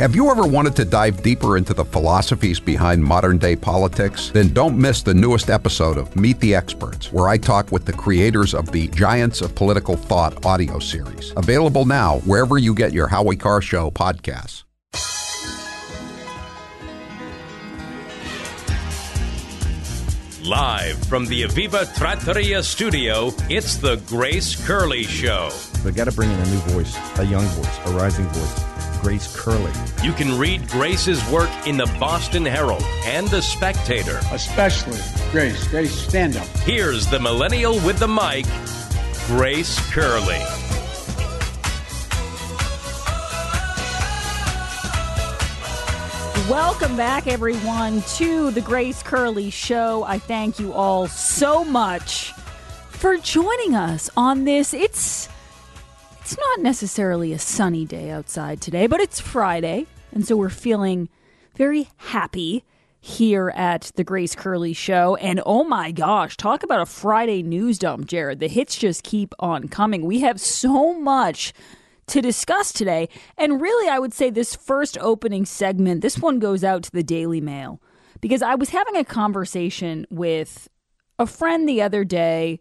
Have you ever wanted to dive deeper into the philosophies behind modern day politics? Then don't miss the newest episode of Meet the Experts, where I talk with the creators of the Giants of Political Thought audio series. Available now wherever you get your Howie Carr Show podcasts. Live from the Aviva Trattoria studio, it's the Grace Curley Show. We got to bring in a new voice, a young voice, a rising voice. Grace Curley. You can read Grace's work in the Boston Herald and the Spectator. Especially Grace. Grace, stand up. Here's the millennial with the mic, Grace Curley. Welcome back, everyone, to the Grace Curley Show. I thank you all so much for joining us on this. It's it's not necessarily a sunny day outside today, but it's Friday, and so we're feeling very happy here at the Grace Curley Show. And oh my gosh, talk about a Friday news dump, Jared. The hits just keep on coming. We have so much to discuss today. And really, I would say this first opening segment, this one goes out to the Daily Mail because I was having a conversation with a friend the other day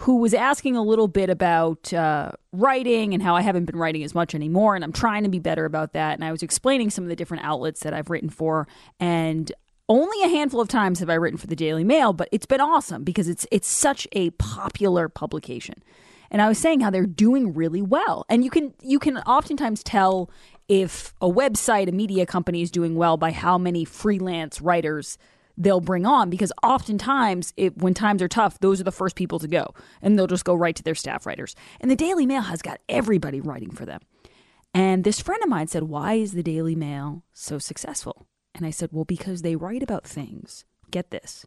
who was asking a little bit about uh, writing and how I haven't been writing as much anymore, and I'm trying to be better about that. And I was explaining some of the different outlets that I've written for, and only a handful of times have I written for the Daily Mail, but it's been awesome because it's it's such a popular publication and I was saying how they're doing really well. And you can you can oftentimes tell if a website, a media company is doing well by how many freelance writers they'll bring on because oftentimes it, when times are tough those are the first people to go and they'll just go right to their staff writers. And the daily mail has got everybody writing for them. And this friend of mine said why is the daily mail so successful? And i said well because they write about things. Get this.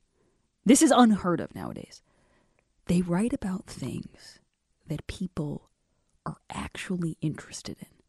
This is unheard of nowadays. They write about things that people are actually interested in.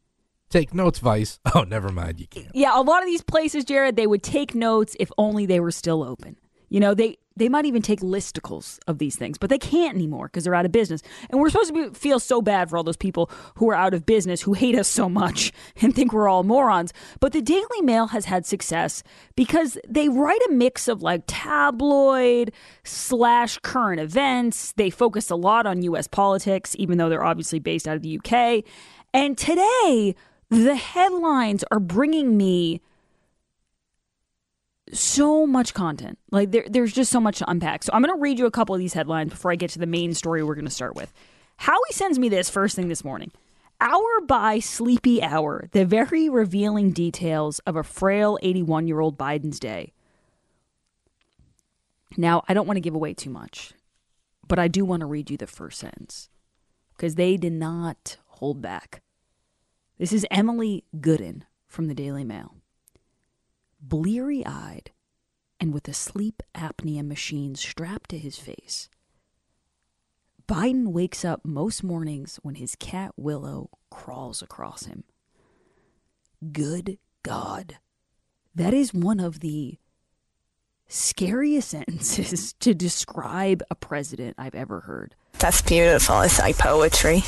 Take notes, Vice. Oh, never mind. You can't. Yeah, a lot of these places, Jared, they would take notes if only they were still open. You know, they they might even take listicles of these things, but they can't anymore because they're out of business. And we're supposed to be, feel so bad for all those people who are out of business, who hate us so much and think we're all morons. But the Daily Mail has had success because they write a mix of like tabloid slash current events. They focus a lot on U.S. politics, even though they're obviously based out of the UK. And today, the headlines are bringing me so much content. Like there, there's just so much to unpack. So I'm going to read you a couple of these headlines before I get to the main story we're going to start with. Howie sends me this first thing this morning. Hour by sleepy hour, the very revealing details of a frail 81 year old Biden's day. Now, I don't want to give away too much, but I do want to read you the first sentence because they did not hold back. This is Emily Goodin from the Daily Mail bleary eyed and with a sleep apnea machine strapped to his face. Biden wakes up most mornings when his cat Willow crawls across him. Good God. That is one of the scariest sentences to describe a president I've ever heard. That's beautiful. It's like poetry.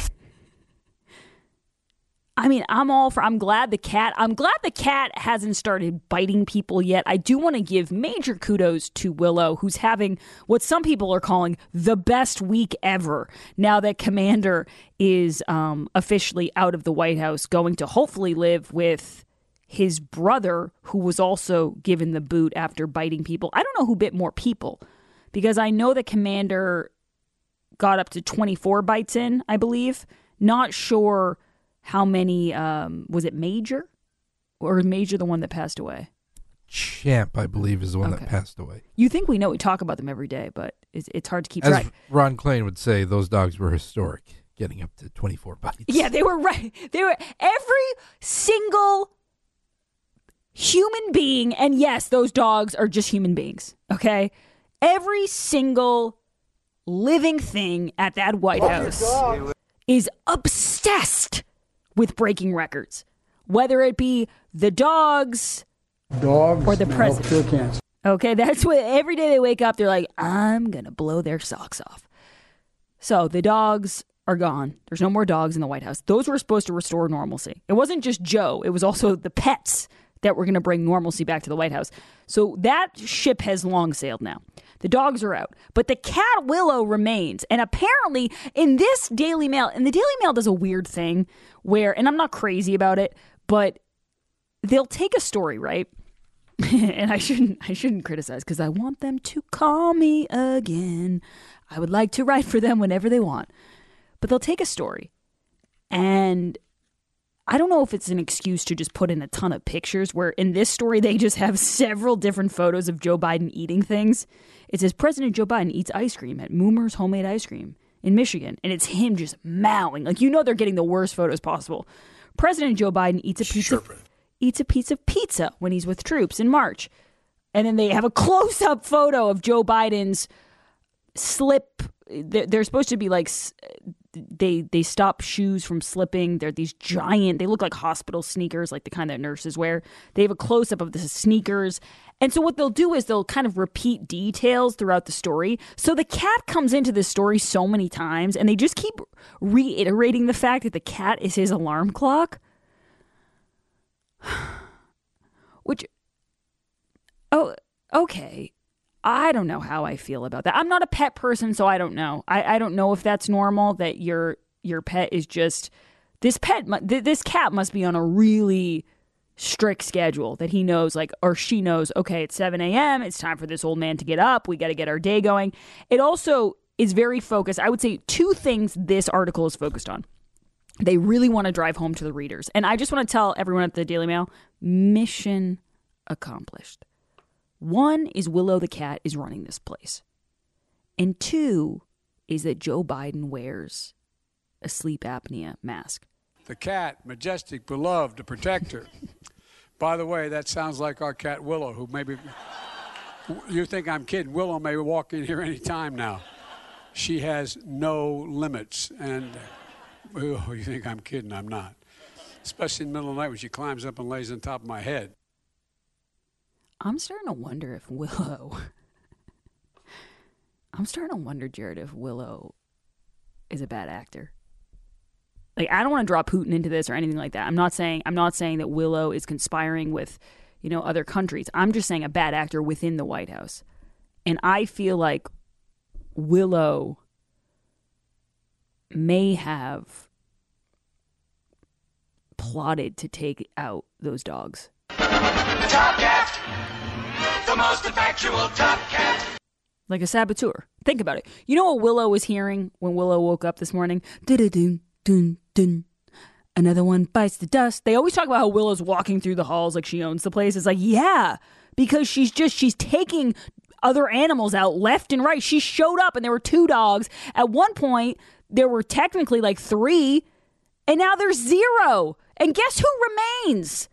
I mean, I'm all for. I'm glad the cat. I'm glad the cat hasn't started biting people yet. I do want to give major kudos to Willow, who's having what some people are calling the best week ever. Now that Commander is um, officially out of the White House, going to hopefully live with his brother, who was also given the boot after biting people. I don't know who bit more people, because I know that Commander got up to 24 bites in. I believe. Not sure how many um, was it Major or Major the one that passed away? Champ, I believe, is the one Okay. that passed away. You think we know we talk about them every day, but it's, it's hard to keep As track. Ron Klain would say, those dogs were historic, getting up to 24 bites. Yeah, they were right. They were every single human being, and yes, those dogs are just human beings. Okay, every single living thing at that White House is obsessed with breaking records, whether it be the dogs Dogs Or the president. Okay, that's what every day they wake up, they're like, I'm gonna blow their socks off. So the dogs are gone. There's no more dogs in the White House. Those were supposed to restore normalcy. It wasn't just Joe, it was also the pets that were going to bring normalcy back to the White House. So that ship has long sailed now. The dogs are out, but the cat Willow remains. And apparently, in this Daily Mail, and the Daily Mail does a weird thing where, and I'm not crazy about it, but they'll take a story, right? and I shouldn't I shouldn't criticize because I want them to call me again. I would like to write for them whenever they want. But they'll take a story and I don't know if it's an excuse to just put in a ton of pictures where in this story they just have several different photos of Joe Biden eating things. It says President Joe Biden eats ice cream at Moomer's homemade ice cream in Michigan and it's him just mowing. Like you know they're getting the worst photos possible. President Joe Biden eats a pizza of eats a piece of pizza when he's with troops in March. And then they have a close up photo of Joe Biden's slip. They're supposed to be like they they stop shoes from slipping. They're these giant. They look like hospital sneakers, like the kind that nurses wear. They have a close up of the sneakers, and so what they'll do is they'll kind of repeat details throughout the story. So the cat comes into this story so many times, and they just keep reiterating the fact that the cat is his alarm clock. Which, oh, okay. I don't know how I feel about that. I'm not a pet person, so I don't know. I, I don't know if that's normal that your your pet is just this pet. This cat must be on a really strict schedule that he knows, like, or she knows. Okay, it's 7 a.m. It's time for this old man to get up. We got to get our day going. It also is very focused. I would say two things this article is focused on they really want to drive home to the readers. And I just want to tell everyone at the Daily Mail mission accomplished. One is Willow the cat is running this place. And two is that Joe Biden wears a sleep apnea mask. The cat, majestic, beloved, a protector. By the way, that sounds like our cat Willow, who maybe you think I'm kidding. Willow may walk in here any time now. She has no limits and Oh, you think I'm kidding? I'm not. Especially in the middle of the night when she climbs up and lays on top of my head. I'm starting to wonder if Willow. I'm starting to wonder, Jared, if Willow is a bad actor. Like, I don't want to draw Putin into this or anything like that. I'm not saying I'm not saying that Willow is conspiring with, you know, other countries. I'm just saying a bad actor within the White House. And I feel like Willow may have plotted to take out those dogs. Top cat, the most effectual top cat. Like a saboteur. Think about it. You know what Willow was hearing when Willow woke up this morning? Dun dun dun. Another one bites the dust. They always talk about how Willow's walking through the halls like she owns the place. It's like, yeah, because she's just she's taking other animals out left and right. She showed up and there were two dogs. At one point, there were technically like three, and now there's zero. And guess who remains?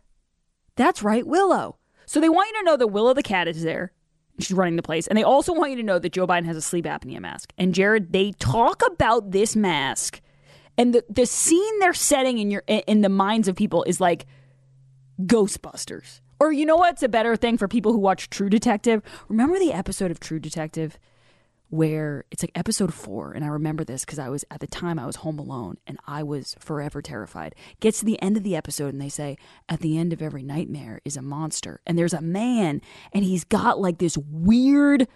That's right, Willow. So they want you to know that Willow the cat is there. She's running the place. And they also want you to know that Joe Biden has a sleep apnea mask. And Jared, they talk about this mask. And the, the scene they're setting in your in the minds of people is like Ghostbusters. Or you know what's a better thing for people who watch True Detective? Remember the episode of True Detective where it's like episode four, and I remember this because I was at the time I was home alone and I was forever terrified. Gets to the end of the episode and they say, At the end of every nightmare is a monster. And there's a man and he's got like this weird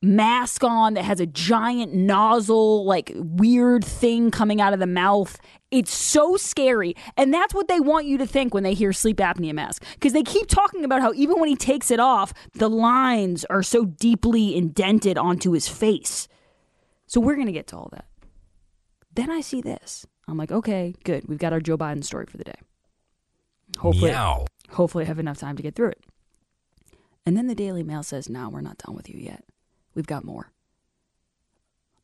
mask on that has a giant nozzle, like weird thing coming out of the mouth. It's so scary. And that's what they want you to think when they hear sleep apnea mask. Because they keep talking about how even when he takes it off, the lines are so deeply indented onto his face. So we're going to get to all that. Then I see this. I'm like, okay, good. We've got our Joe Biden story for the day. Hopefully, Meow. hopefully I have enough time to get through it. And then the Daily Mail says, no, we're not done with you yet. We've got more.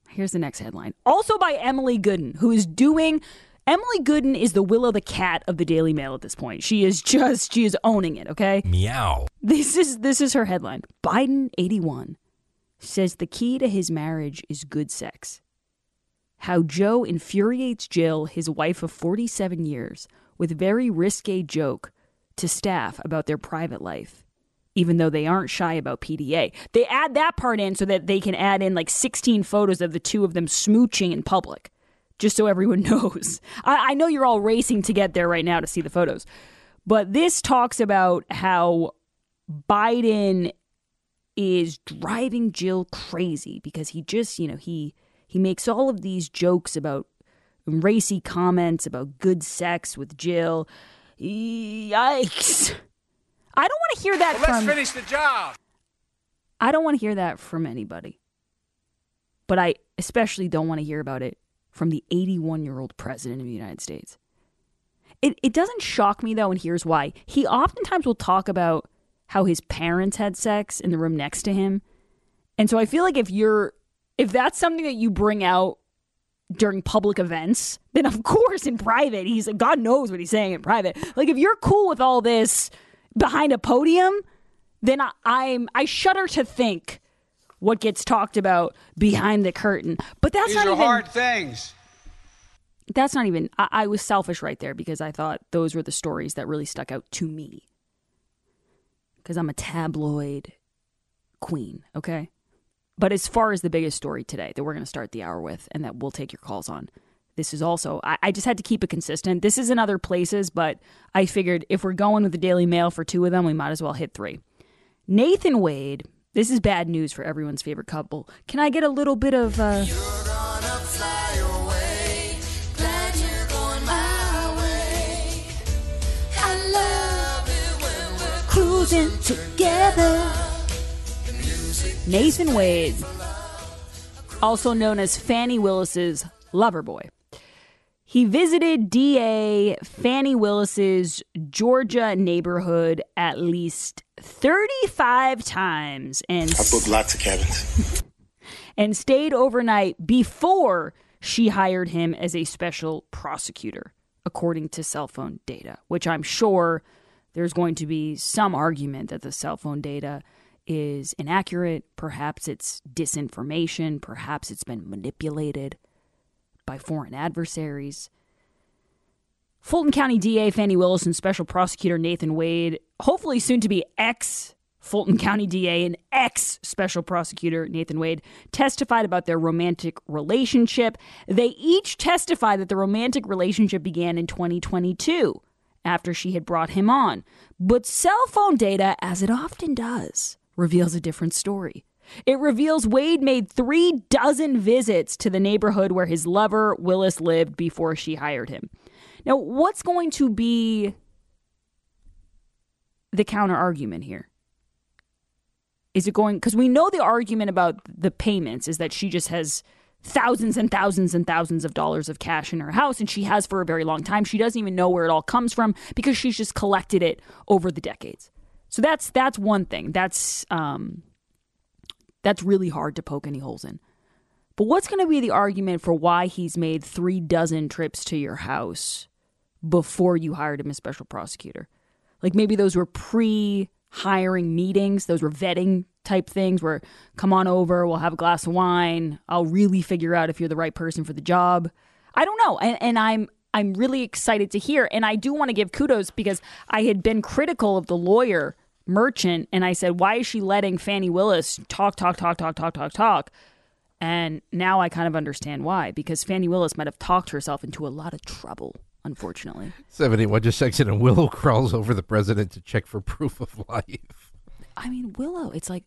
Here's the next headline. Also by Emily Goodin, who is doing Emily Goodin is the Willow the cat of the Daily Mail at this point. She is just she is owning it, okay? Meow. This is this is her headline. Biden 81 says the key to his marriage is good sex. How Joe infuriates Jill, his wife of 47 years, with very risque joke to staff about their private life even though they aren't shy about PDA. They add that part in so that they can add in like 16 photos of the two of them smooching in public. just so everyone knows. I, I know you're all racing to get there right now to see the photos, but this talks about how Biden is driving Jill crazy because he just, you know, he he makes all of these jokes about racy comments about good sex with Jill. Yikes. I don't want to hear that Well, let's from finish the job. I don't want to hear that from anybody. But I especially don't want to hear about it from the 81 year old president of the United States. It, it doesn't shock me though, and here's why. He oftentimes will talk about how his parents had sex in the room next to him. And so I feel like if you're, if that's something that you bring out during public events, then of course in private, he's God knows what he's saying in private. Like if you're cool with all this behind a podium, then I, I'm, I shudder to think what gets talked about behind the curtain. But that's These not are even hard things. that's not even I, I was selfish right there because i thought those were the stories that really stuck out to me because i'm a tabloid queen okay but as far as the biggest story today that we're going to start the hour with and that we'll take your calls on this is also I, I just had to keep it consistent this is in other places but i figured if we're going with the daily mail for two of them we might as well hit three nathan wade this is bad news for everyone's favorite couple can i get a little bit of uh, cruising together. Nathan Wade, also known as Fani Willis's lover boy. He visited DA Fani Willis's Georgia neighborhood at least 35 times and I booked lots of cabins. and stayed overnight before she hired him as a special prosecutor, according to cell phone data, which I'm sure there's going to be some argument that the cell phone data is inaccurate. Perhaps it's disinformation. Perhaps it's been manipulated by foreign adversaries. Fulton County DA Fani Willis and Special Prosecutor Nathan Wade, hopefully soon to be ex Fulton County DA and ex Special Prosecutor Nathan Wade, testified about their romantic relationship. They each testified that the romantic relationship began in 2022 after she had brought him on. But cell phone data, as it often does, reveals a different story. It reveals Wade made three dozen visits to the neighborhood where his lover, Willis, lived before she hired him. Now, what's going to be the counter argument here? Is it going, because we know the argument about the payments is that she just has thousands and thousands and thousands of dollars of cash in her house and she has for a very long time. She doesn't even know where it all comes from because she's just collected it over the decades. So that's that's one thing. That's um that's really hard to poke any holes in. But what's going to be the argument for why he's made 3 dozen trips to your house before you hired him as special prosecutor? Like maybe those were pre hiring meetings, those were vetting type things where come on over, we'll have a glass of wine, I'll really figure out if you're the right person for the job. I don't know. And, and I'm I'm really excited to hear. And I do want to give kudos because I had been critical of the lawyer merchant and I said, why is she letting Fani Willis talk, talk, talk, talk, talk, talk, talk? And now I kind of understand why, because Fani Willis might have talked herself into a lot of trouble, unfortunately. 71 just section and Willow crawls over the president to check for proof of life. I mean, Willow, it's like,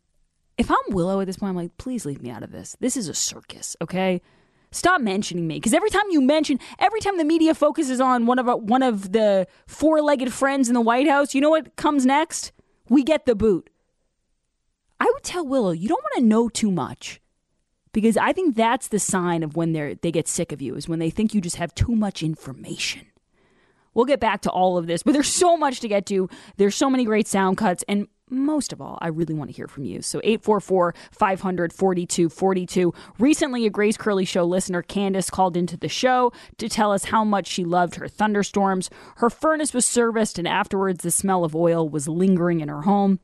if I'm Willow at this point, I'm like, please leave me out of this. This is a circus, okay? Stop mentioning me because every time you mention, every time the media focuses on one of one of the four-legged friends in the White House, you know what comes next? We get the boot. I would tell Willow, you don't want to know too much because I think that's the sign of when they they get sick of you is when they think you just have too much information. We'll get back to all of this, but there's so much to get to. There's so many great sound cuts and most of all, I really want to hear from you. So 844 500 4242. Recently, a Grace Curley Show listener, Candace, called into the show to tell us how much she loved her thunderstorms. Her furnace was serviced, and afterwards, the smell of oil was lingering in her home.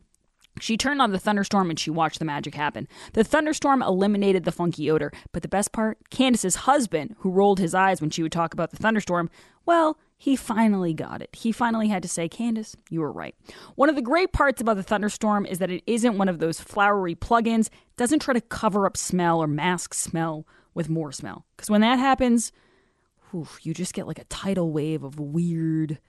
She turned on the thunderstorm and she watched the magic happen. The thunderstorm eliminated the funky odor, but the best part Candace's husband, who rolled his eyes when she would talk about the thunderstorm, well, he finally got it. He finally had to say, Candace, you were right. One of the great parts about the thunderstorm is that it isn't one of those flowery plugins, it doesn't try to cover up smell or mask smell with more smell. Because when that happens, you just get like a tidal wave of weird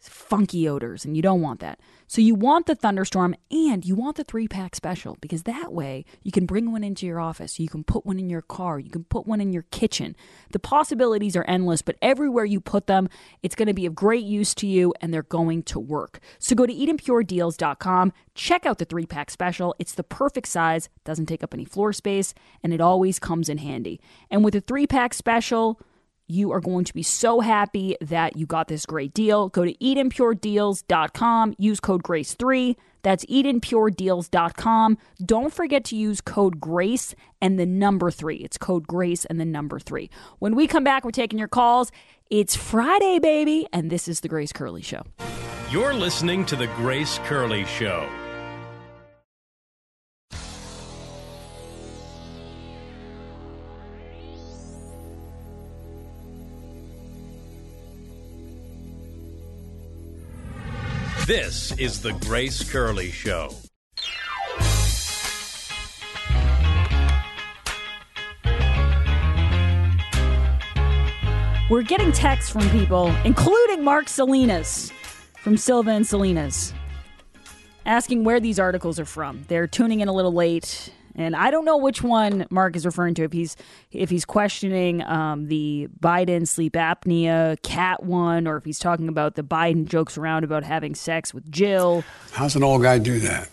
funky odors and you don't want that. So you want the thunderstorm and you want the 3-pack special because that way you can bring one into your office, you can put one in your car, you can put one in your kitchen. The possibilities are endless, but everywhere you put them, it's going to be of great use to you and they're going to work. So go to edenpuredeals.com, check out the 3-pack special. It's the perfect size, doesn't take up any floor space, and it always comes in handy. And with the 3-pack special, you are going to be so happy that you got this great deal. Go to EdenPureDeals.com, use code GRACE3. That's EdenPureDeals.com. Don't forget to use code GRACE and the number three. It's code GRACE and the number three. When we come back, we're taking your calls. It's Friday, baby, and this is The Grace Curley Show. You're listening to The Grace Curley Show. This is The Grace Curley Show. We're getting texts from people, including Mark Salinas from Silva and Salinas, asking where these articles are from. They're tuning in a little late, and I don't know which one Mark is referring to. If he's if he's questioning um, the Biden sleep apnea cat one, or if he's talking about the Biden jokes around about having sex with Jill. How's an old guy do that?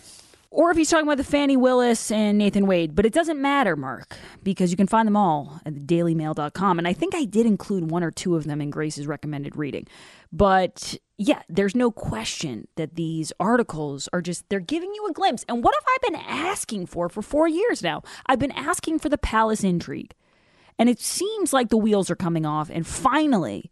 Or if he's talking about the Fani Willis and Nathan Wade. But it doesn't matter, Mark, because you can find them all at dailymail.com. And I think I did include one or two of them in Grace's recommended reading. But yeah, there's no question that these articles are just, they're giving you a glimpse. And what have I been asking for for four years now? I've been asking for the palace intrigue. And it seems like the wheels are coming off. And finally,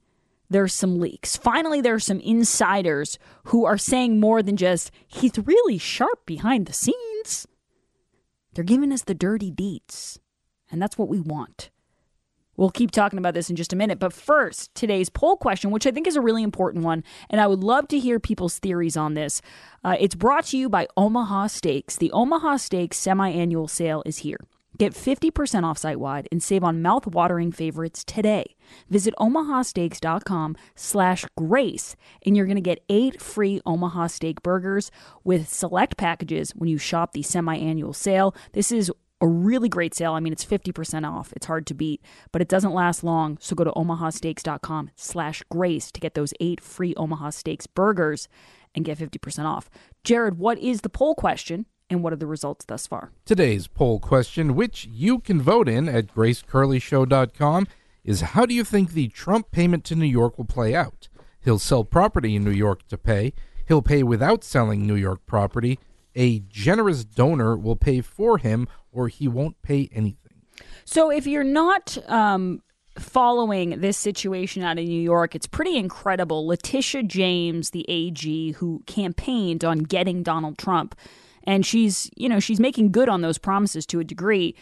there's some leaks. Finally, there's some insiders who are saying more than just, he's really sharp behind the scenes. They're giving us the dirty deets. And that's what we want. We'll keep talking about this in just a minute. But first, today's poll question, which I think is a really important one, and I would love to hear people's theories on this. Uh, it's brought to you by Omaha Steaks. The Omaha Steaks semi annual sale is here. Get 50% off site wide and save on mouth-watering favorites today. Visit omahasteaks.com slash grace and you're going to get eight free Omaha Steak burgers with select packages when you shop the semi-annual sale. This is a really great sale. I mean, it's 50% off. It's hard to beat, but it doesn't last long. So go to omahasteaks.com slash grace to get those eight free Omaha Steaks burgers and get 50% off. Jared, what is the poll question? And what are the results thus far? Today's poll question, which you can vote in at gracecurleyshow.com, is how do you think the Trump payment to New York will play out? He'll sell property in New York to pay. He'll pay without selling New York property. A generous donor will pay for him, or he won't pay anything. So if you're not um, following this situation out in New York, it's pretty incredible. Letitia James, the AG who campaigned on getting Donald Trump, and she's you know she's making good on those promises to a degree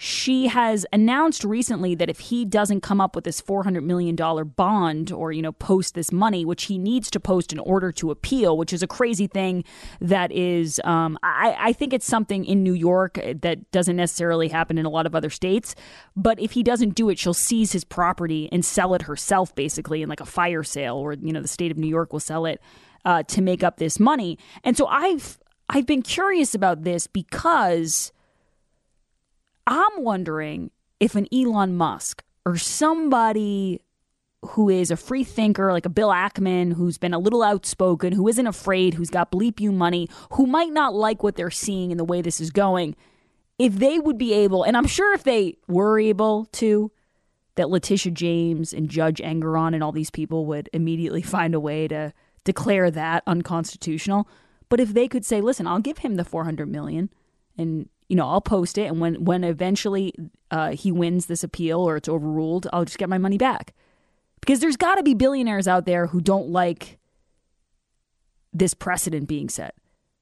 she has announced recently that if he doesn't come up with this $400 million bond or, you know, post this money, which he needs to post in order to appeal, which is a crazy thing that is, um, I, I think it's something in New York that doesn't necessarily happen in a lot of other states. But if he doesn't do it, she'll seize his property and sell it herself, basically, in like a fire sale, or, you know, the state of New York will sell it uh, to make up this money. And so I've, I've been curious about this because I'm wondering if an Elon Musk or somebody who is a free thinker, like a Bill Ackman, who's been a little outspoken, who isn't afraid, who's got bleep you money, who might not like what they're seeing and the way this is going, if they would be able, and I'm sure if they were able to, that Letitia James and Judge Engoron and all these people would immediately find a way to declare that unconstitutional. But if they could say, listen, I'll give him the 400 million and you know, I'll post it, and when when eventually uh, he wins this appeal or it's overruled, I'll just get my money back. Because there's got to be billionaires out there who don't like this precedent being set.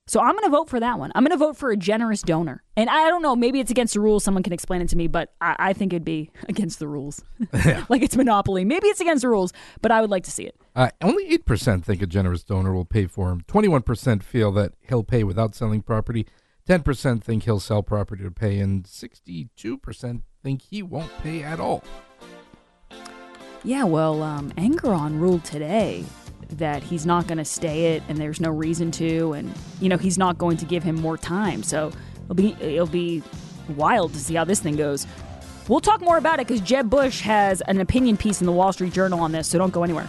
So I'm going to vote for that one. I'm going to vote for a generous donor. And I don't know, maybe it's against the rules. Someone can explain it to me, but I, I think it'd be against the rules. like it's Monopoly. Maybe it's against the rules, but I would like to see it. Uh, only 8% think a generous donor will pay for him. 21% feel that he'll pay without selling property. 10% think he'll sell property to pay, and 62% think he won't pay at all. Yeah, well, um, Engoron ruled today that he's not going to stay it and there's no reason to and you know he's not going to give him more time. So it'll be it'll be wild to see how this thing goes. We'll talk more about it because jeb bush has an opinion piece in the wall street journal on this so don't go anywhere.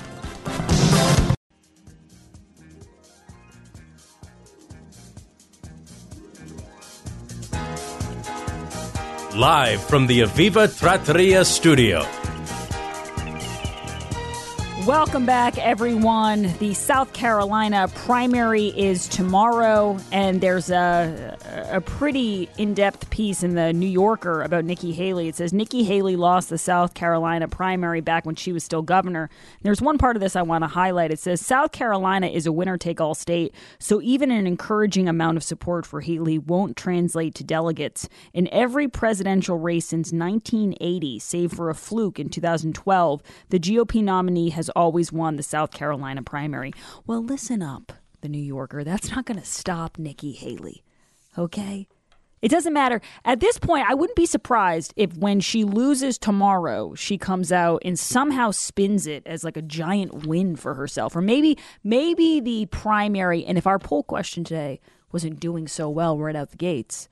Live from the Aviva Trattoria studio. Welcome back, everyone. The South Carolina primary is tomorrow, and there's a, a pretty in depth piece in the New Yorker about Nikki Haley. It says Nikki Haley lost the South Carolina primary back when she was still governor. There's one part of this I want to highlight. It says South Carolina is a winner take all state, so even an encouraging amount of support for Haley won't translate to delegates. In every presidential race since 1980, save for a fluke in 2012, the GOP nominee has always won the South Carolina primary. Well, listen up, the New Yorker. That's not going to stop Nikki Haley. Okay? It doesn't matter. At this point, I wouldn't be surprised if when she loses tomorrow, she comes out and somehow spins it as like a giant win for herself. Or maybe maybe the primary and if our poll question today wasn't doing so well right out the gates,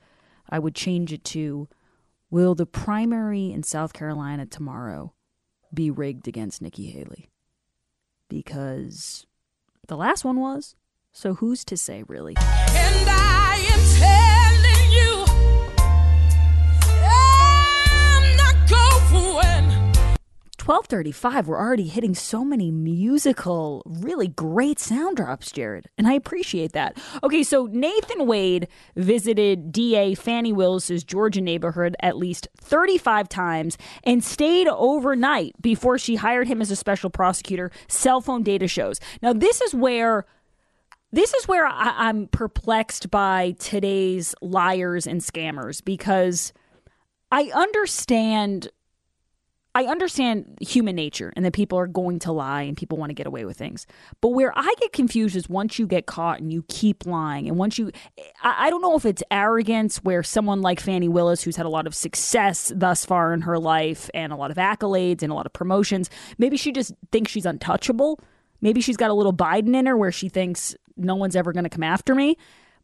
I would change it to will the primary in South Carolina tomorrow be rigged against Nikki Haley? Because the last one was. So who's to say, really? 1235 we're already hitting so many musical really great sound drops jared and i appreciate that. Okay so nathan wade visited da Fani willis's georgia neighborhood at least 35 times and stayed overnight before she hired him as a special prosecutor cell phone data shows. Now this is where this is where I, i'm perplexed by today's liars and scammers because i understand I understand human nature and that people are going to lie and people want to get away with things. But where I get confused is once you get caught and you keep lying, and once you, I, don't know if it's arrogance where someone like Fani Willis, who's had a lot of success thus far in her life and a lot of accolades and a lot of promotions, maybe she just thinks she's untouchable. Maybe she's got a little Biden in her where she thinks no one's ever going to come after me.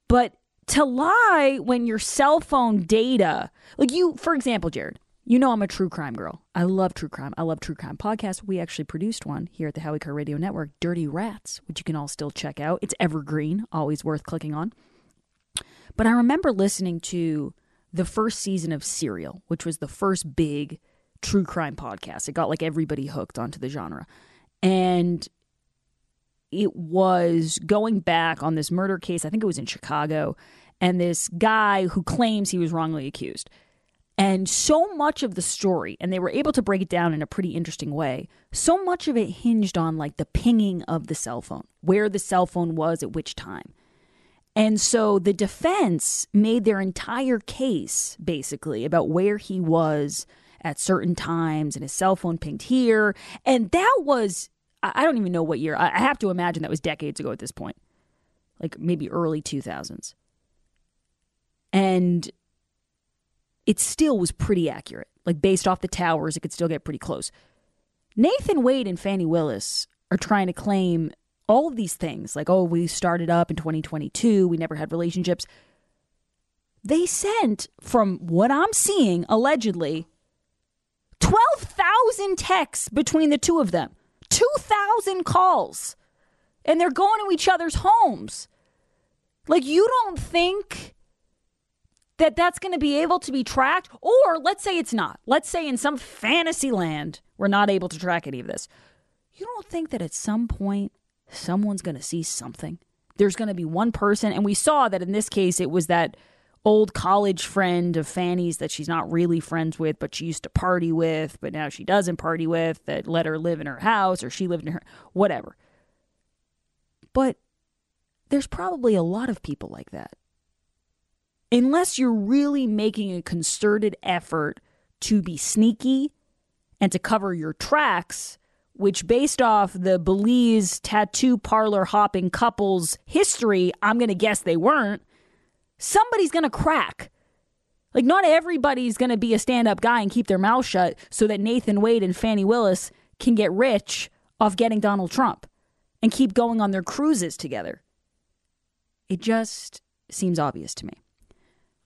But to lie when your cell phone data, like you, for example, Jared, you know I'm a true crime girl. I love true crime. I love true crime podcasts. We actually produced one here at the Howie Carr Radio Network, Dirty Rats, which you can all still check out. It's evergreen, always worth clicking on. But I remember listening to the first season of Serial, which was the first big true crime podcast. It got like everybody hooked onto the genre. And it was going back on this murder case. I think it was in Chicago. And this guy who claims he was wrongly accused. And so much of the story, and they were able to break it down in a pretty interesting way, so much of it hinged on like the pinging of the cell phone, where the cell phone was at which time. And so the defense made their entire case basically about where he was at certain times and his cell phone pinged here. And that was, I don't even know what year. I have to imagine that was decades ago at this point, like maybe early 2000s. And it still was pretty accurate. Like based off the towers, it could still get pretty close. Nathan Wade and Fani Willis are trying to claim all of these things, like, oh, we started up in 2022, we never had relationships. They sent, from what I'm seeing, allegedly, 12,000 texts between the two of them, 2,000 calls, and they're going to each other's homes. Like, you don't think that that's going to be able to be tracked? Or let's say it's not. Let's say in some fantasy land, we're not able to track any of this. You don't think that at some point someone's going to see something? There's going to be one person, and we saw that in this case, it was that old college friend of Fani's that she's not really friends with, but she used to party with, but now she doesn't party with, that let her live in her house or she lived in her, whatever. But there's probably a lot of people like that unless you're really making a concerted effort to be sneaky and to cover your tracks, which based off the Belize tattoo parlor hopping couples history, I'm going to guess they weren't, somebody's going to crack. Like, not everybody's going to be a stand up guy and keep their mouth shut so that Nathan Wade and Fani Willis can get rich off getting Donald Trump and keep going on their cruises together. It just seems obvious to me.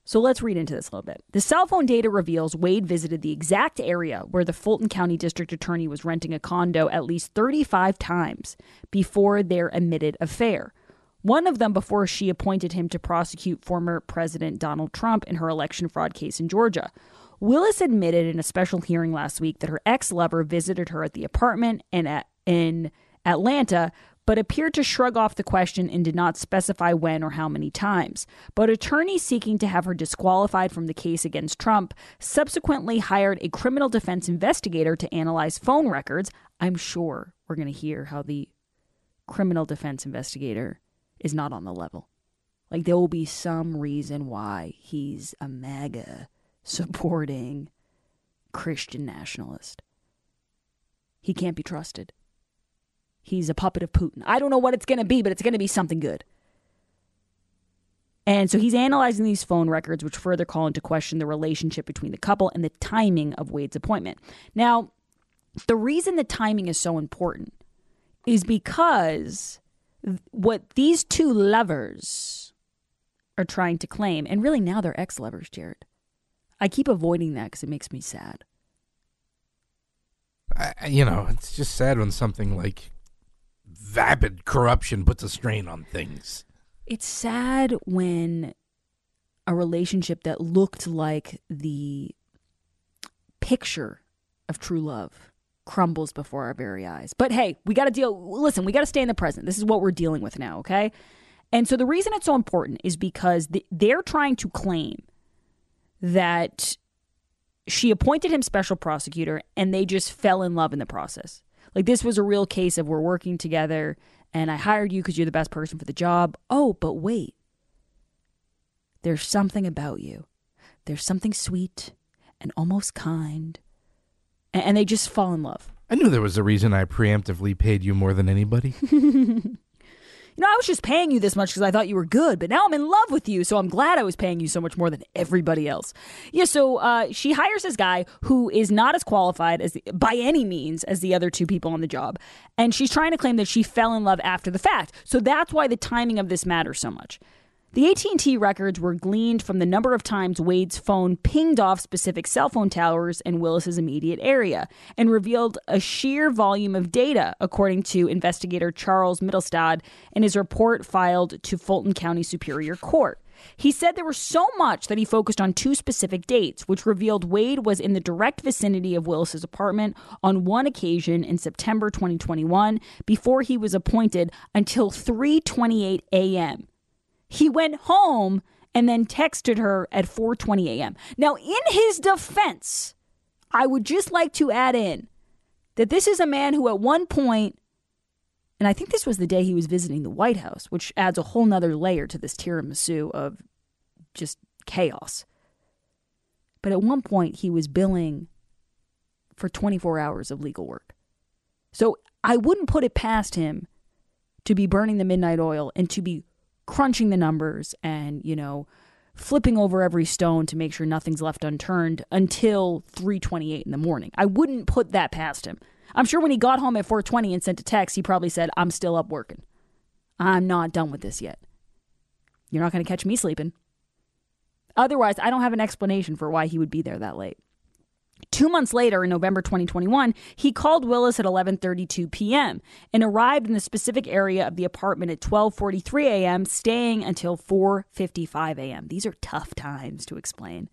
So let's read into this a little bit. The cell phone data reveals Wade visited the exact area where the Fulton County District Attorney was renting a condo at least 35 times before their admitted affair. One of them before she appointed him to prosecute former President Donald Trump in her election fraud case in Georgia. Willis admitted in a special hearing last week that her ex lover visited her at the apartment in, at, in Atlanta, but appeared to shrug off the question and did not specify when or how many times. But attorneys seeking to have her disqualified from the case against Trump subsequently hired a criminal defense investigator to analyze phone records. I'm sure we're going to hear how the criminal defense investigator is not on the level. Like there will be some reason why he's a MAGA supporting Christian nationalist. He can't be trusted. He's a puppet of Putin. I don't know what it's going to be, but it's going to be something good. And so he's analyzing these phone records, which further call into question the relationship between the couple and the timing of Wade's appointment. Now, the reason the timing is so important is because what these two lovers are trying to claim, and really now they're ex lovers, Jared. I keep avoiding that because it makes me sad. I, you know, it's just sad when something like vapid corruption puts a strain on things. It's sad when a relationship that looked like the picture of true love crumbles before our very eyes. But hey, we got to deal. Listen, we got to stay in the present. This is what we're dealing with now, okay? And so the reason it's so important is because they're trying to claim that she appointed him special prosecutor and they just fell in love in the process. Like this was a real case of we're working together and I hired you because you're the best person for the job. Oh, but wait. There's something about you. There's something sweet and almost kind. And, they just fall in love. I knew there was a reason I preemptively paid you more than anybody. you know, I was just paying you this much because I thought you were good, but now I'm in love with you, so I'm glad I was paying you so much more than everybody else. Yeah, so uh, she hires this guy who is not as qualified as by any means as the other two people on the job, and she's trying to claim that she fell in love after the fact. So that's why the timing of this matters so much. The AT&T records were gleaned from the number of times Wade's phone pinged off specific cell phone towers in Willis's immediate area and revealed a sheer volume of data, according to investigator Charles Mittelstadt in his report filed to Fulton County Superior Court. He said there was so much that he focused on two specific dates, which revealed Wade was in the direct vicinity of Willis's apartment on one occasion in September 2021 before he was appointed until 3:28 a.m. He went home and then texted her at 4:20 a.m. Now, in his defense, I would just like to add in that this is a man who at one point and I think this was the day he was visiting the White House, which adds a whole nother layer to this tiramisu of just chaos. But at one point, he was billing for 24 hours of legal work. So I wouldn't put it past him to be burning the midnight oil and to be crunching the numbers and, you know, flipping over every stone to make sure nothing's left unturned until 3:28 in the morning. I wouldn't put that past him. I'm sure when he got home at 4:20 and sent a text, he probably said, "I'm still up working. I'm not done with this yet. You're not going to catch me sleeping." Otherwise, I don't have an explanation for why he would be there that late. Two months later, in November 2021, he called Willis at 11:32 p.m. and arrived in the specific area of the apartment at 12:43 a.m., staying until 4:55 a.m. These are tough times to explain.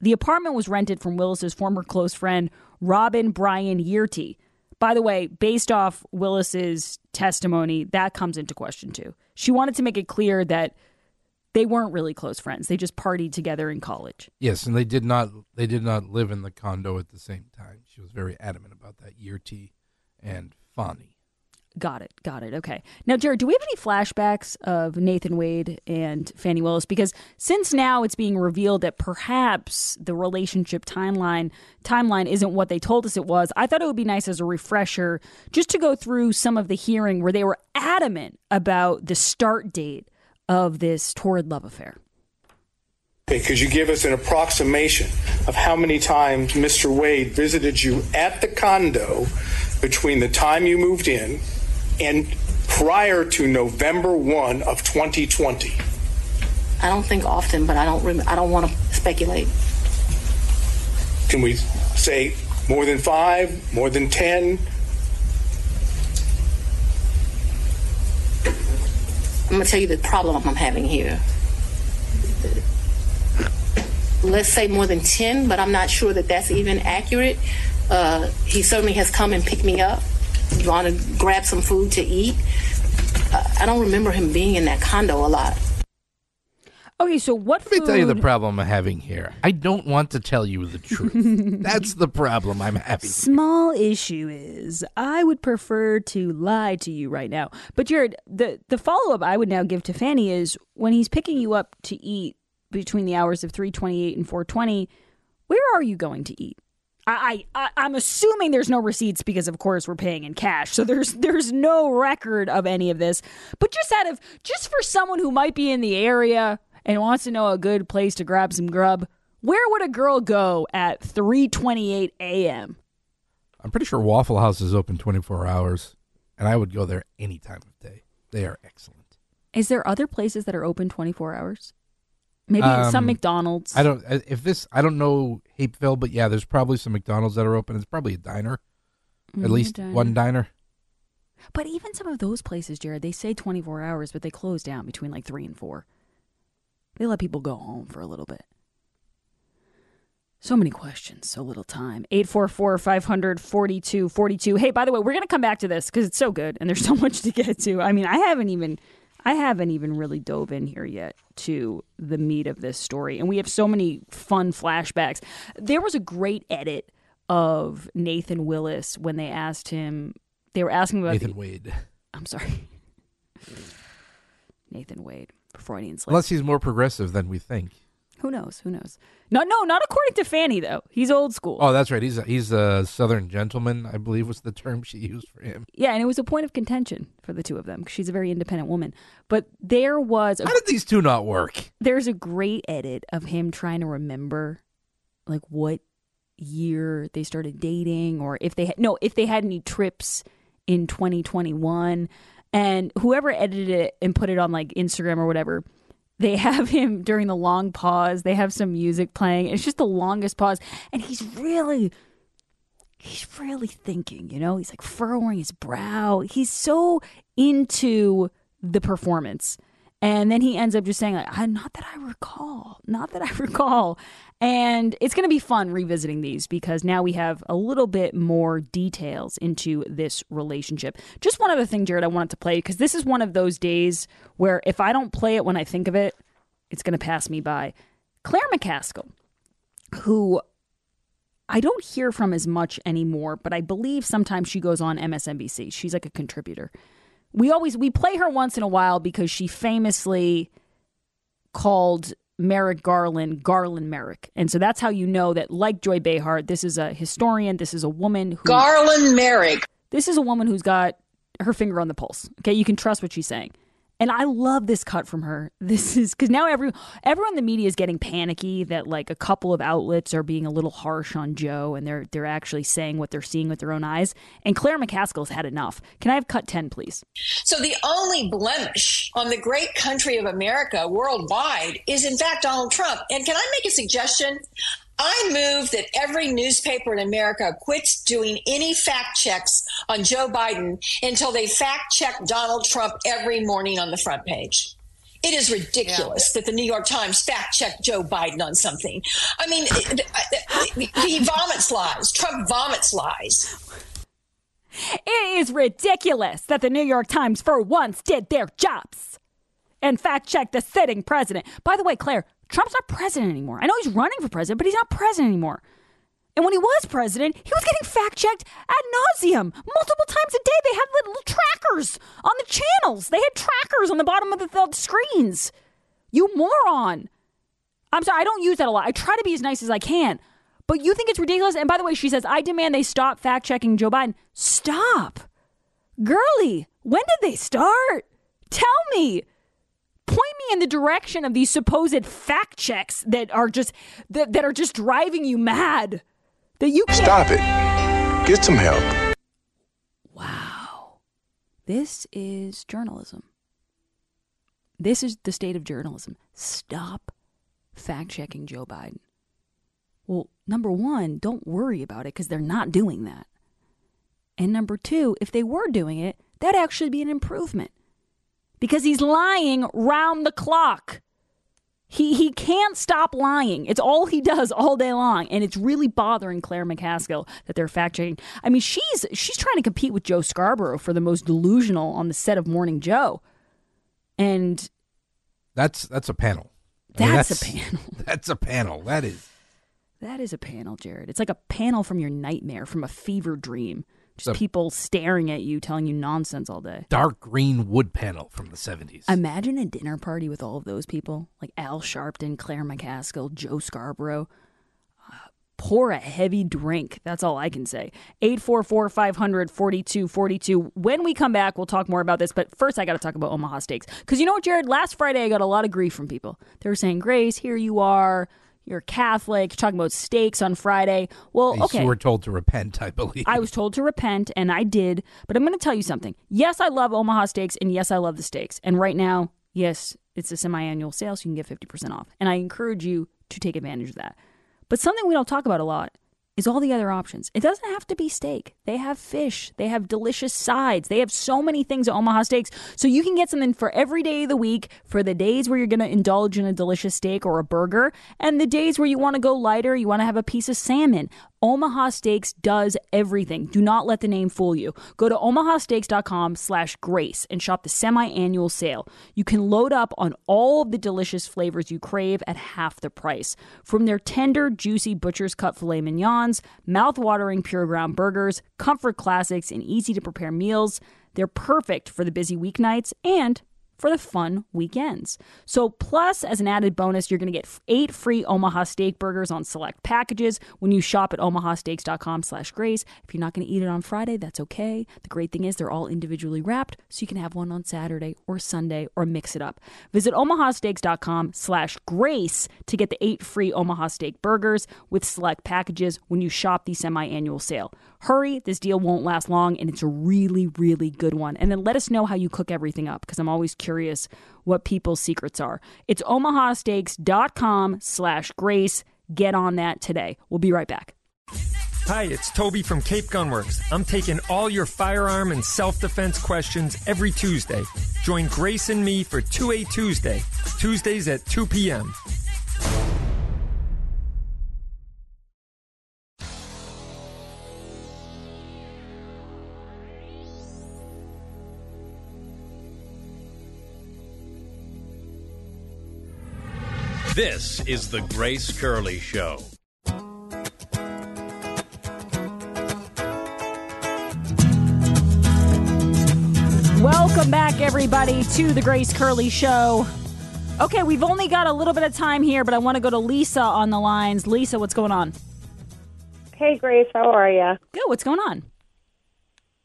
The apartment was rented from Willis's former close friend Robin Bryant-Yeartie. By the way, based off Willis's testimony, that comes into question too. She wanted to make it clear that they weren't really close friends. They just partied together in college. Yes, and they did not they did not live in the condo at the same time. She was very adamant about that. Yeartie and Fani. Got it. Got it. Okay. Now, Jared, do we have any flashbacks of Nathan Wade and Fani Willis? Because since now it's being revealed that perhaps the relationship timeline timeline isn't what they told us it was, I thought it would be nice as a refresher just to go through some of the hearing where they were adamant about the start date of this torrid love affair. Okay, could you give us an approximation of how many times Mr. Wade visited you at the condo between the time you moved in and prior to November 1 of 2020? I don't think often, but I don't. Rem- I don't want to speculate. Can we say more than five, more than 10? I'm gonna tell you the problem I'm having here. Let's say more than ten, but I'm not sure that that's even accurate. Uh, he certainly has come and picked me up, gone to grab some food to eat. Uh, I don't remember him being in that condo a lot. Okay, so what Let me tell you the problem I'm having here. I don't want to tell you the truth. That's the problem I'm having. Small issue is I would prefer to lie to you right now. But Jared, the the follow up I would now give to Fani is when he's picking you up to eat between the hours of three twenty eight and four twenty. Where are you going to eat? I, I I'm assuming there's no receipts because of course we're paying in cash. So there's there's no record of any of this. But just out of just for someone who might be in the area and wants to know a good place to grab some grub, where would a girl go at 3:28 a.m.? I'm pretty sure Waffle House is open 24 hours, and I would go there any time of day. They are excellent. Is there other places that are open 24 hours? Maybe some Um, McDonald's. I don't. uh, If this, I don't know Hapeville, but yeah, there's probably some McDonald's that are open. It's probably a diner, Mm, at least diner. one diner. But even some of those places, Jared, they say 24 hours, but they close down between like 3 and 4. They let people go home for a little bit. So many questions, so little time. 844 500 4242. Hey, by the way, we're going to come back to this because it's so good and there's so much to get to. I mean, I haven't even. I haven't even really dove in here yet to the meat of this story. And we have so many fun flashbacks. There was a great edit of Nathan Willis when they asked him, they were asking about Nathan the, Wade. I'm sorry. Nathan Wade, Freudian slip. Unless he's more progressive than we think. Who knows? Who knows? No, no, not according to Fani though. He's old school. Oh, that's right. He's a, he's a Southern gentleman, I believe was the term she used for him. Yeah, and it was a point of contention for the two of them she's a very independent woman. But there was a, How did these two not work? there's a great edit of him trying to remember like what year they started dating or if they had no if they had any trips in 2021 and whoever edited it and put it on like Instagram or whatever they have him during the long pause. They have some music playing. It's just the longest pause. And he's really he's really thinking you know? He's like furrowing his brow. He's so into the performance and then he ends up just saying like not that i recall not that i recall and it's going to be fun revisiting these because now we have a little bit more details into this relationship just one other thing jared i wanted to play because this is one of those days where if i don't play it when i think of it it's going to pass me by claire mccaskill who I don't hear from as much anymore, but I believe sometimes she goes on MSNBC. She's like a contributor. We always we play her once in a while because she famously called Merrick Garland Garland Merrick. And so that's how you know that like Joy Behar, this is a historian, this is a woman who Garland Merrick. this is a woman who's got her finger on the pulse. Okay, you can trust what she's saying. And I love this cut from her. This is because now every everyone in the media is getting panicky that like a couple of outlets are being a little harsh on Joe, and they're they're actually saying what they're seeing with their own eyes. And Claire McCaskill's had enough. Can I have cut ten, please? So the only blemish on the great country of America worldwide is in fact Donald Trump. And can I make a suggestion? I move that every newspaper in America quits doing any fact checks on Joe Biden until they fact check Donald Trump every morning on the front page. It is ridiculous that the New York Times fact checked Joe Biden on something. I mean, he vomits lies. Trump vomits lies. It is ridiculous that the New York Times for once did their jobs and fact checked the sitting president. By the way, Claire, Trump's not president anymore. I know he's running for president, but he's not president anymore. And when he was president, he was getting fact checked ad nauseum multiple times a day. They had little trackers on the channels. They had trackers on the bottom of the, the screens. You moron. I'm sorry, I don't use that a lot. I try to be as nice as I can. But you think it's ridiculous? And by the way, she says, I demand they stop fact checking Joe Biden. Stop. Girly, when did they start? Tell me. Point me in the direction of these supposed fact checks that are just that, that are just driving you mad. That you can't Stop it. Get some help. Wow. This is journalism. This is the state of journalism. Stop fact checking Joe Biden. Well, number one, don't worry about it because they're not doing that. And number two, if they were doing it, that'd actually be an improvement because he's lying round the clock. He he can't stop lying. It's all he does all day long, and it's really bothering Claire McCaskill that they're fact checking. I mean, she's she's trying to compete with Joe Scarborough for the most delusional on the set of Morning Joe, and That's that's a panel. I mean, That's a panel. That's a panel. That is that is a panel, Jared. It's like a panel from your nightmare, from a fever dream. Just The- people staring at you, telling you nonsense all day. dark green wood panel from the seventies. Imagine a dinner party with all of those people, like Al Sharpton, Claire McCaskill, Joe Scarborough. Uh, pour a heavy drink. That's all I can say. 844 500 4242. When we come back, we'll talk more about this. But first, I got to talk about Omaha Steaks. Because you know what, Jared? Last Friday, I got a lot of grief from people. They were saying, Grace, here you are. You're Catholic. You're talking about steaks on Friday. Well, okay. You were told to repent, I believe. I was told to repent, and I did. But I'm going to tell you something. Yes, I love Omaha steaks, and yes, I love the steaks. And right now, yes, it's a semi annual sale, so you can get 50% off. And I encourage you to take advantage of that. But something we don't talk about a lot is all the other options. It doesn't have to be steak. They have fish, they have delicious sides, they have so many things at Omaha Steaks. So you can get something for every day of the week, for the days where you're going to indulge in a delicious steak or a burger, and the days where you want to go lighter, you want to have a piece of salmon. Omaha Steaks does everything. Do not let the name fool you. Go to omahasteaks.com slash grace and shop the semi-annual sale. You can load up on all of the delicious flavors you crave at half the price. From their tender, juicy butcher's cut filet mignons, mouth-watering pure ground burgers, comfort classics, and easy-to-prepare meals, they're perfect for the busy weeknights and for the fun weekends. So, plus, as an added bonus, you're going to get eight free Omaha steak burgers on select packages when you shop at omahasteaks.com slash grace. If you're not going to eat it on Friday, that's okay. The great thing is they're all individually wrapped, so you can have one on Saturday or Sunday or mix it up. Visit omahasteaks.com slash grace to get the eight free Omaha steak burgers with select packages when you shop the semi-annual sale. Hurry, this deal won't last long, and it's a really, really good one. And then let us know how you cook everything up, because I'm always curious what people's secrets are. It's omahasteaks.com slash grace. Get on that today. We'll be right back. Hi, it's Toby from Cape Gunworks. I'm taking all your firearm and self defense questions every Tuesday. Join Grace and me for 2A Tuesday, Tuesdays at 2 p.m. This is the Grace Curley Show. Welcome back, everybody, to the Grace Curley Show. Okay, we've only got a little bit of time here, but I want to go to Lisa on the lines. Lisa, what's going on? Hey, Grace, how are you? Good. What's going on?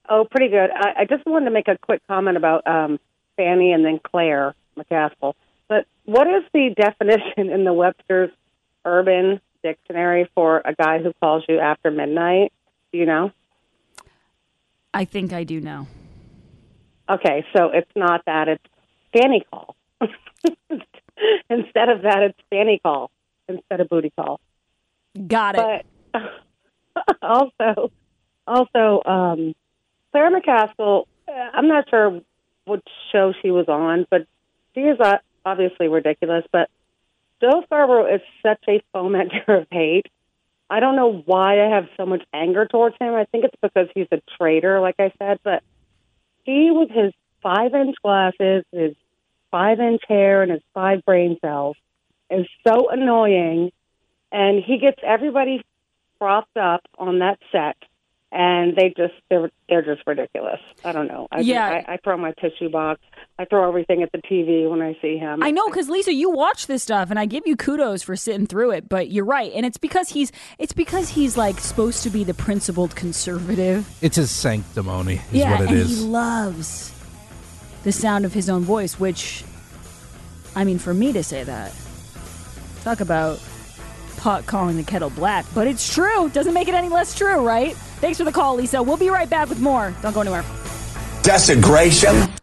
Oh, pretty good. I, I just wanted to make a quick comment about um, Fani and then Claire McCaskill. What is the definition in the Webster's Urban Dictionary for a guy who calls you after midnight? Do you know? I think I do know. Okay, so it's not that; it's Fani call. instead of that, it's Fani call instead of booty call. Got it. But also, also, um, Claire McCaskill. I'm not sure what show she was on, but she is uh, obviously ridiculous. But Joe Scarborough is such a fomenter of hate. I don't know why I have so much anger towards him. I think it's because he's a traitor, like I said. But he, with his five inch glasses, his five inch hair, and his five brain cells, is so annoying. And he gets everybody propped up on that set, and they just they're they're just ridiculous. I don't know. I, Yeah. I, I throw my tissue box. I throw everything at the TV when I see him. I know because Lisa, you watch this stuff, and I give you kudos for sitting through it. But you're right, and it's because he's it's because he's like supposed to be the principled conservative. It's his sanctimony, is yeah, what it and is. he loves the sound of his own voice, which I mean, for me to say that, talk about pot calling the kettle black, but it's true. Doesn't make it any less true, right? Thanks for the call, Lisa. We'll be right back with more. Don't go anywhere. Desecration.